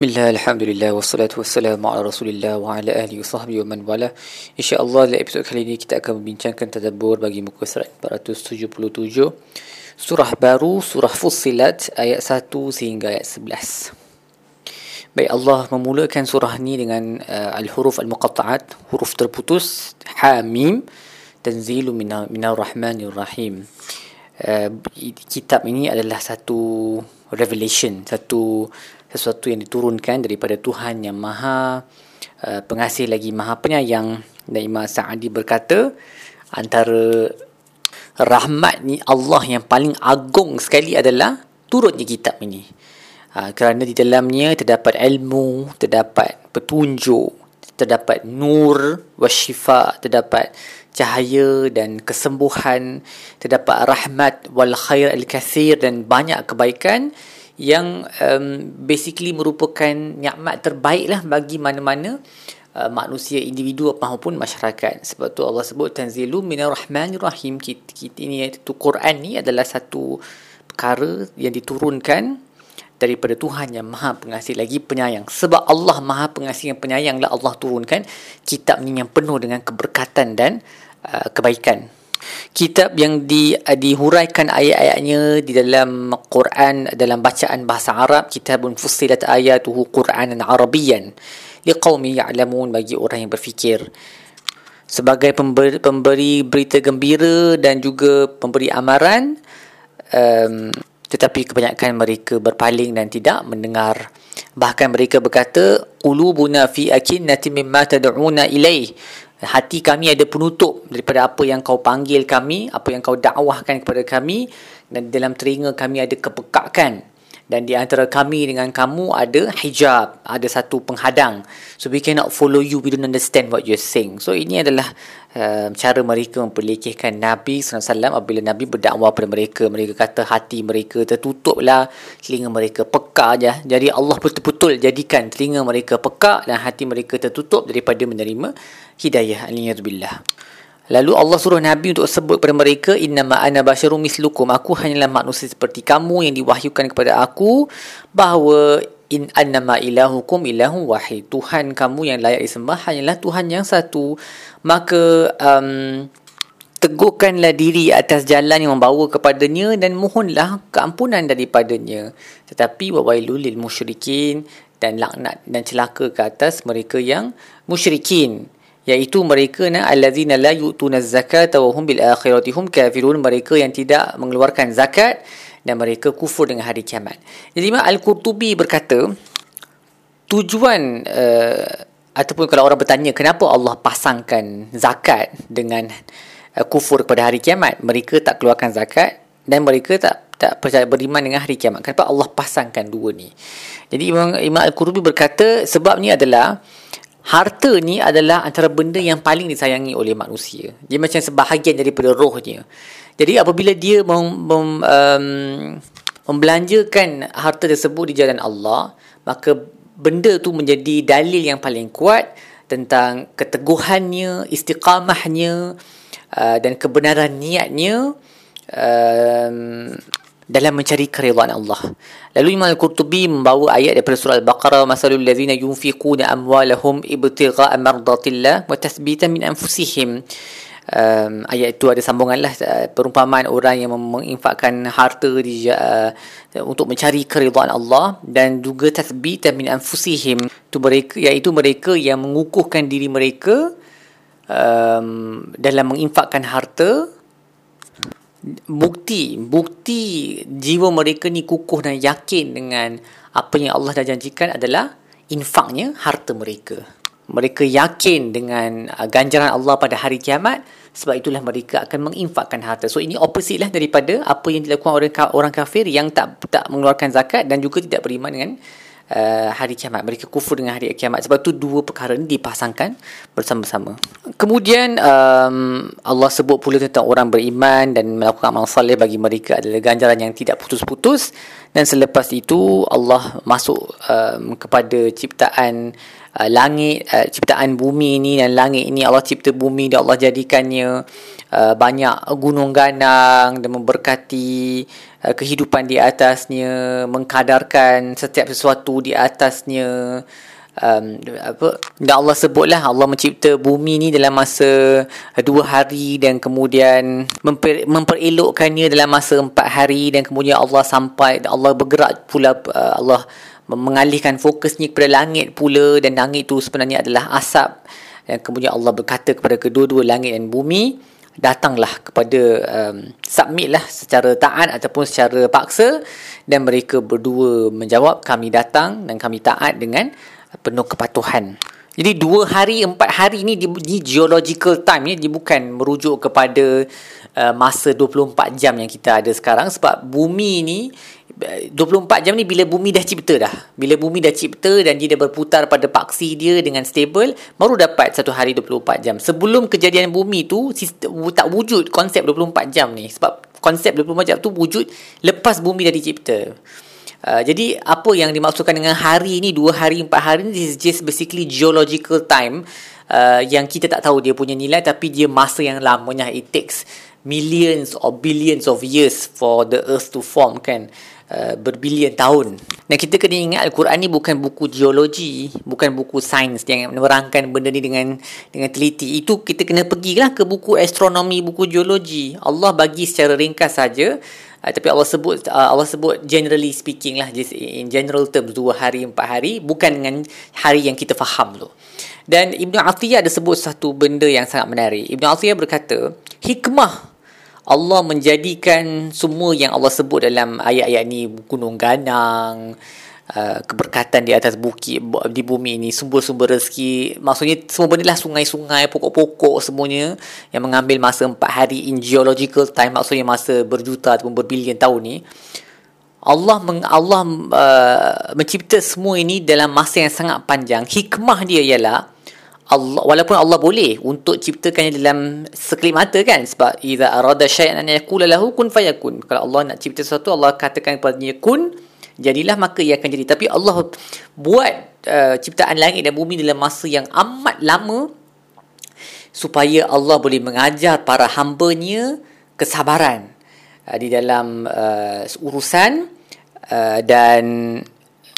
Bismillah, Alhamdulillah, wassalatu wassalamu ala rasulillah wa ala ahli wa sahbihi wa man wala. InsyaAllah dalam episod kali ini kita akan membincangkan tadabur bagi muka surat 477 Surah baru, surah Fussilat ayat 1 sehingga ayat 11 Baik Allah memulakan surah ini dengan uh, al-huruf al-muqatta'at Huruf terputus, Hamim Tanzilu minar rahmanir rahim. Uh, Kitab ini adalah satu revelation, satu sesuatu yang diturunkan daripada Tuhan yang maha uh, pengasih lagi maha penyayang. Dan Imam Sa'adi berkata antara rahmat ni Allah yang paling agung sekali adalah turunnya kitab ini. Uh, kerana di dalamnya terdapat ilmu terdapat petunjuk terdapat nur wasyifa terdapat cahaya dan kesembuhan terdapat rahmat wal khair al kathir dan banyak kebaikan yang um, basically merupakan nikmat terbaik lah bagi mana-mana uh, manusia individu maupun masyarakat. Sebab tu Allah sebut tanzilu minar kita, kita ini itu Quran ni adalah satu perkara yang diturunkan daripada Tuhan yang maha pengasih lagi penyayang. Sebab Allah maha pengasih yang penyayang lah Allah turunkan kitab ni yang penuh dengan keberkatan dan uh, kebaikan kitab yang di dihuraikan ayat-ayatnya di dalam Quran dalam bacaan bahasa Arab kitabun fussilat ayatuhu Quranan Arabian liqaumi ya'lamun bagi orang yang berfikir. Sebagai pemberi, pemberi berita gembira dan juga pemberi amaran um, tetapi kebanyakan mereka berpaling dan tidak mendengar. Bahkan mereka berkata qulubuna fi akinnati mimma tad'una ilaih hati kami ada penutup daripada apa yang kau panggil kami, apa yang kau dakwahkan kepada kami dan dalam telinga kami ada kepekakan dan di antara kami dengan kamu ada hijab, ada satu penghadang. So we cannot follow you, we don't understand what you're saying. So ini adalah uh, cara mereka memperlekehkan Nabi SAW apabila Nabi berdakwah pada mereka. Mereka kata hati mereka tertutuplah, telinga mereka peka aja. Jadi Allah betul-betul jadikan telinga mereka peka dan hati mereka tertutup daripada menerima hidayah. Alhamdulillah. Lalu Allah suruh Nabi untuk sebut kepada mereka innama ana basyarum mislukum. Aku hanyalah manusia seperti kamu yang diwahyukan kepada aku bahawa in annama ilahukum ilahu wahid. Tuhan kamu yang layak disembah hanyalah Tuhan yang satu. Maka um, teguhkanlah diri atas jalan yang membawa kepadanya dan mohonlah keampunan daripadanya. Tetapi wawailul lil musyrikin dan laknat dan celaka ke atas mereka yang musyrikin iaitu mereka na allazina la yu'tuna zakata wa hum bil akhirati hum kafirun mereka yang tidak mengeluarkan zakat dan mereka kufur dengan hari kiamat. Jadi Imam Al-Qurtubi berkata tujuan uh, ataupun kalau orang bertanya kenapa Allah pasangkan zakat dengan uh, kufur kepada hari kiamat, mereka tak keluarkan zakat dan mereka tak tak percaya beriman dengan hari kiamat. Kenapa Allah pasangkan dua ni? Jadi Imam, Imam Al-Qurtubi berkata sebab ni adalah harta ni adalah antara benda yang paling disayangi oleh manusia. Dia macam sebahagian daripada rohnya. Jadi apabila dia mem, mem, um, membelanjakan harta tersebut di jalan Allah, maka benda tu menjadi dalil yang paling kuat tentang keteguhannya, istiqamahnya uh, dan kebenaran niatnya um, dalam mencari keridhaan Allah. Lalu Imam Al-Qurtubi membawa ayat daripada surah Al-Baqarah masalul ladzina yunfiquna amwalahum ibtigha'a mardatillah wa tathbitan min anfusihim. Um, ayat itu ada sambungan lah uh, perumpamaan orang yang menginfakkan harta di, uh, untuk mencari keridhaan Allah dan juga tathbitan min anfusihim itu mereka iaitu mereka yang mengukuhkan diri mereka um, dalam menginfakkan harta bukti bukti jiwa mereka ni kukuh dan yakin dengan apa yang Allah dah janjikan adalah infaknya harta mereka. Mereka yakin dengan uh, ganjaran Allah pada hari kiamat sebab itulah mereka akan menginfakkan harta. So ini opposite lah daripada apa yang dilakukan orang orang kafir yang tak tak mengeluarkan zakat dan juga tidak beriman dengan uh, hari kiamat. Mereka kufur dengan hari kiamat. Sebab tu dua perkara ni dipasangkan bersama-sama kemudian um, Allah sebut pula tentang orang beriman dan melakukan amal salih bagi mereka adalah ganjaran yang tidak putus-putus. Dan selepas itu Allah masuk um, kepada ciptaan uh, langit uh, ciptaan bumi ini. Dan langit ini Allah cipta bumi dan Allah jadikannya uh, banyak gunung ganang dan memberkati uh, kehidupan di atasnya mengkadarkan setiap sesuatu di atasnya um, apa dan Allah sebutlah Allah mencipta bumi ni dalam masa dua hari dan kemudian memper, memperelokkannya dalam masa empat hari dan kemudian Allah sampai Allah bergerak pula uh, Allah mengalihkan fokusnya kepada langit pula dan langit itu sebenarnya adalah asap. Dan kemudian Allah berkata kepada kedua-dua langit dan bumi datanglah kepada um, submit lah secara taat ataupun secara paksa. Dan mereka berdua menjawab kami datang dan kami taat dengan penuh kepatuhan jadi dua hari, empat hari ni di, di geological time ni dia bukan merujuk kepada uh, masa 24 jam yang kita ada sekarang sebab bumi ni 24 jam ni bila bumi dah cipta dah. Bila bumi dah cipta dan dia dah berputar pada paksi dia dengan stable, baru dapat satu hari 24 jam. Sebelum kejadian bumi tu, sistem, tak wujud konsep 24 jam ni. Sebab konsep 24 jam tu wujud lepas bumi dah dicipta. Uh, jadi apa yang dimaksudkan dengan hari ni, dua hari, empat hari ni, is just basically geological time uh, yang kita tak tahu dia punya nilai tapi dia masa yang lamanya. It takes millions or billions of years for the earth to form kan. Uh, berbilion tahun. Dan kita kena ingat Al-Quran ni bukan buku geologi, bukan buku sains yang menerangkan benda ni dengan dengan teliti. Itu kita kena pergilah ke buku astronomi, buku geologi. Allah bagi secara ringkas saja. Uh, tapi Allah sebut uh, Allah sebut generally speaking lah just in general terms dua hari empat hari bukan dengan hari yang kita faham tu. Dan Ibn Athiyah ada sebut satu benda yang sangat menarik. Ibn Athiyah berkata, hikmah Allah menjadikan semua yang Allah sebut dalam ayat-ayat ni gunung ganang uh, keberkatan di atas bukit di bumi ini sumber-sumber rezeki. Maksudnya semua benda lah sungai-sungai pokok-pokok semuanya yang mengambil masa empat hari in geological time maksudnya masa berjuta ataupun berbilion tahun ni. Allah meng, Allah uh, mencipta semua ini dalam masa yang sangat panjang. Hikmah dia ialah Allah walaupun Allah boleh untuk ciptakannya dalam sekelip mata kan sebab idza arada syai'an an yaqula lahu kun fayakun. Kalau Allah nak cipta sesuatu Allah katakan kepadanya kun jadilah maka ia akan jadi. Tapi Allah buat uh, ciptaan langit dan bumi dalam masa yang amat lama supaya Allah boleh mengajar para hamba-Nya kesabaran uh, di dalam uh, urusan uh, dan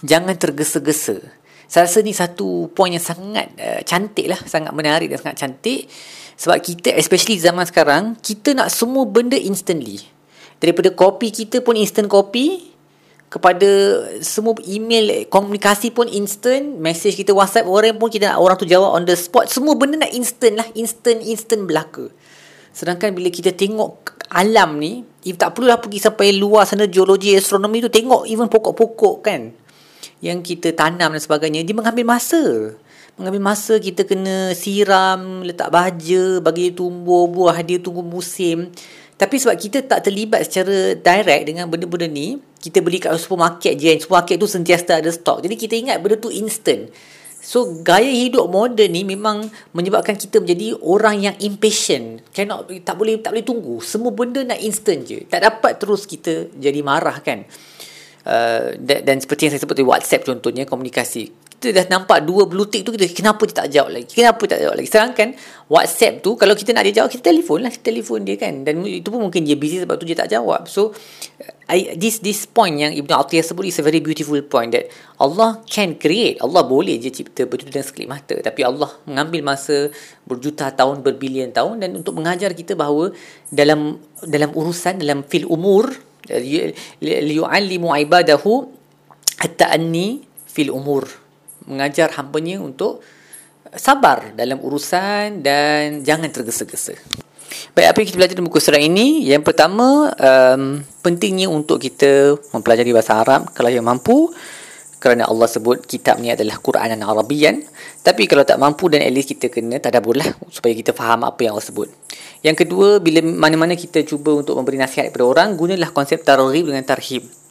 jangan tergesa-gesa. Saya rasa ni satu poin yang sangat uh, cantik lah sangat menarik dan sangat cantik. Sebab kita especially zaman sekarang kita nak semua benda instantly. Daripada kopi kita pun instant kopi kepada semua email komunikasi pun instant message kita whatsapp orang pun kita nak orang tu jawab on the spot. Semua benda nak instant lah instant instant belaka. Sedangkan bila kita tengok alam ni if tak perlulah pergi sampai luar sana geologi astronomi tu tengok even pokok-pokok kan yang kita tanam dan sebagainya dia mengambil masa. Mengambil masa kita kena siram letak baja bagi dia tumbuh buah dia tunggu musim. Tapi sebab kita tak terlibat secara direct dengan benda-benda ni kita beli kat supermarket je supermarket tu sentiasa ada stok jadi kita ingat benda tu instant So gaya hidup moden ni memang menyebabkan kita menjadi orang yang impatient. Cannot tak boleh tak boleh tunggu. Semua benda nak instant je. Tak dapat terus kita jadi marah kan. Uh, dan, dan seperti yang saya sebut tadi WhatsApp contohnya komunikasi kita dah nampak dua blue tick tu kita kenapa dia tak jawab lagi kenapa tak jawab lagi sedangkan WhatsApp tu kalau kita nak dia jawab kita telefon lah kita telefon dia kan dan itu pun mungkin dia busy sebab tu dia tak jawab so I, this this point yang Ibn Atiyah sebut is a very beautiful point that Allah can create Allah boleh je cipta betul dengan sekelip mata tapi Allah mengambil masa berjuta tahun berbilion tahun dan untuk mengajar kita bahawa dalam dalam urusan dalam fil umur liyu'allimu ibadahu at-ta'anni fil umur mengajar hamba-Nya untuk sabar dalam urusan dan jangan tergesa-gesa. Baik, apa yang kita belajar dalam buku surah ini? Yang pertama, um, pentingnya untuk kita mempelajari bahasa Arab kalau yang mampu kerana Allah sebut kitab ni adalah Quran dan Arabian. Tapi kalau tak mampu dan at least kita kena tadabbur lah supaya kita faham apa yang Allah sebut. Yang kedua, bila mana-mana kita cuba untuk memberi nasihat kepada orang, gunalah konsep targhib dengan tarhib.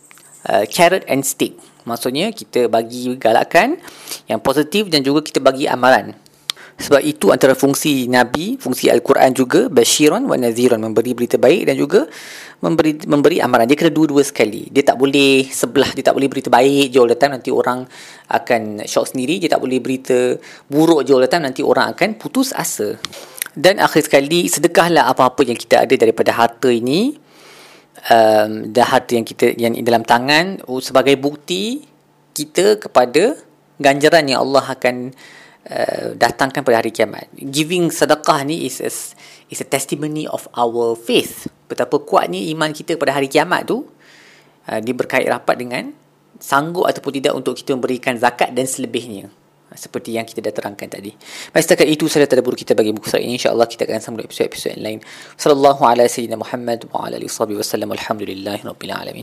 Uh, carrot and stick. Maksudnya, kita bagi galakan yang positif dan juga kita bagi amalan. sebab itu antara fungsi Nabi, fungsi Al-Quran juga basyiran wa nadhiran memberi berita baik dan juga memberi memberi amaran. Dia kena dua-dua sekali. Dia tak boleh sebelah dia tak boleh berita baik je all the time nanti orang akan shock sendiri. Dia tak boleh berita buruk je all the time nanti orang akan putus asa. Dan akhir sekali sedekahlah apa-apa yang kita ada daripada harta ini um, dan harta yang kita yang dalam tangan oh, sebagai bukti kita kepada ganjaran yang Allah akan uh, datangkan pada hari kiamat. Giving sedekah ni is a, is a testimony of our faith. Betapa kuatnya iman kita pada hari kiamat tu uh, dia berkait rapat dengan sanggup ataupun tidak untuk kita memberikan zakat dan selebihnya seperti yang kita dah terangkan tadi. Baik setakat itu sahaja tadabbur kita bagi muka surat ini insya-Allah kita akan sambung episod-episod lain. Sallallahu alaihi wasallam Muhammad wa ala alihi wasallam alhamdulillahirabbil alamin.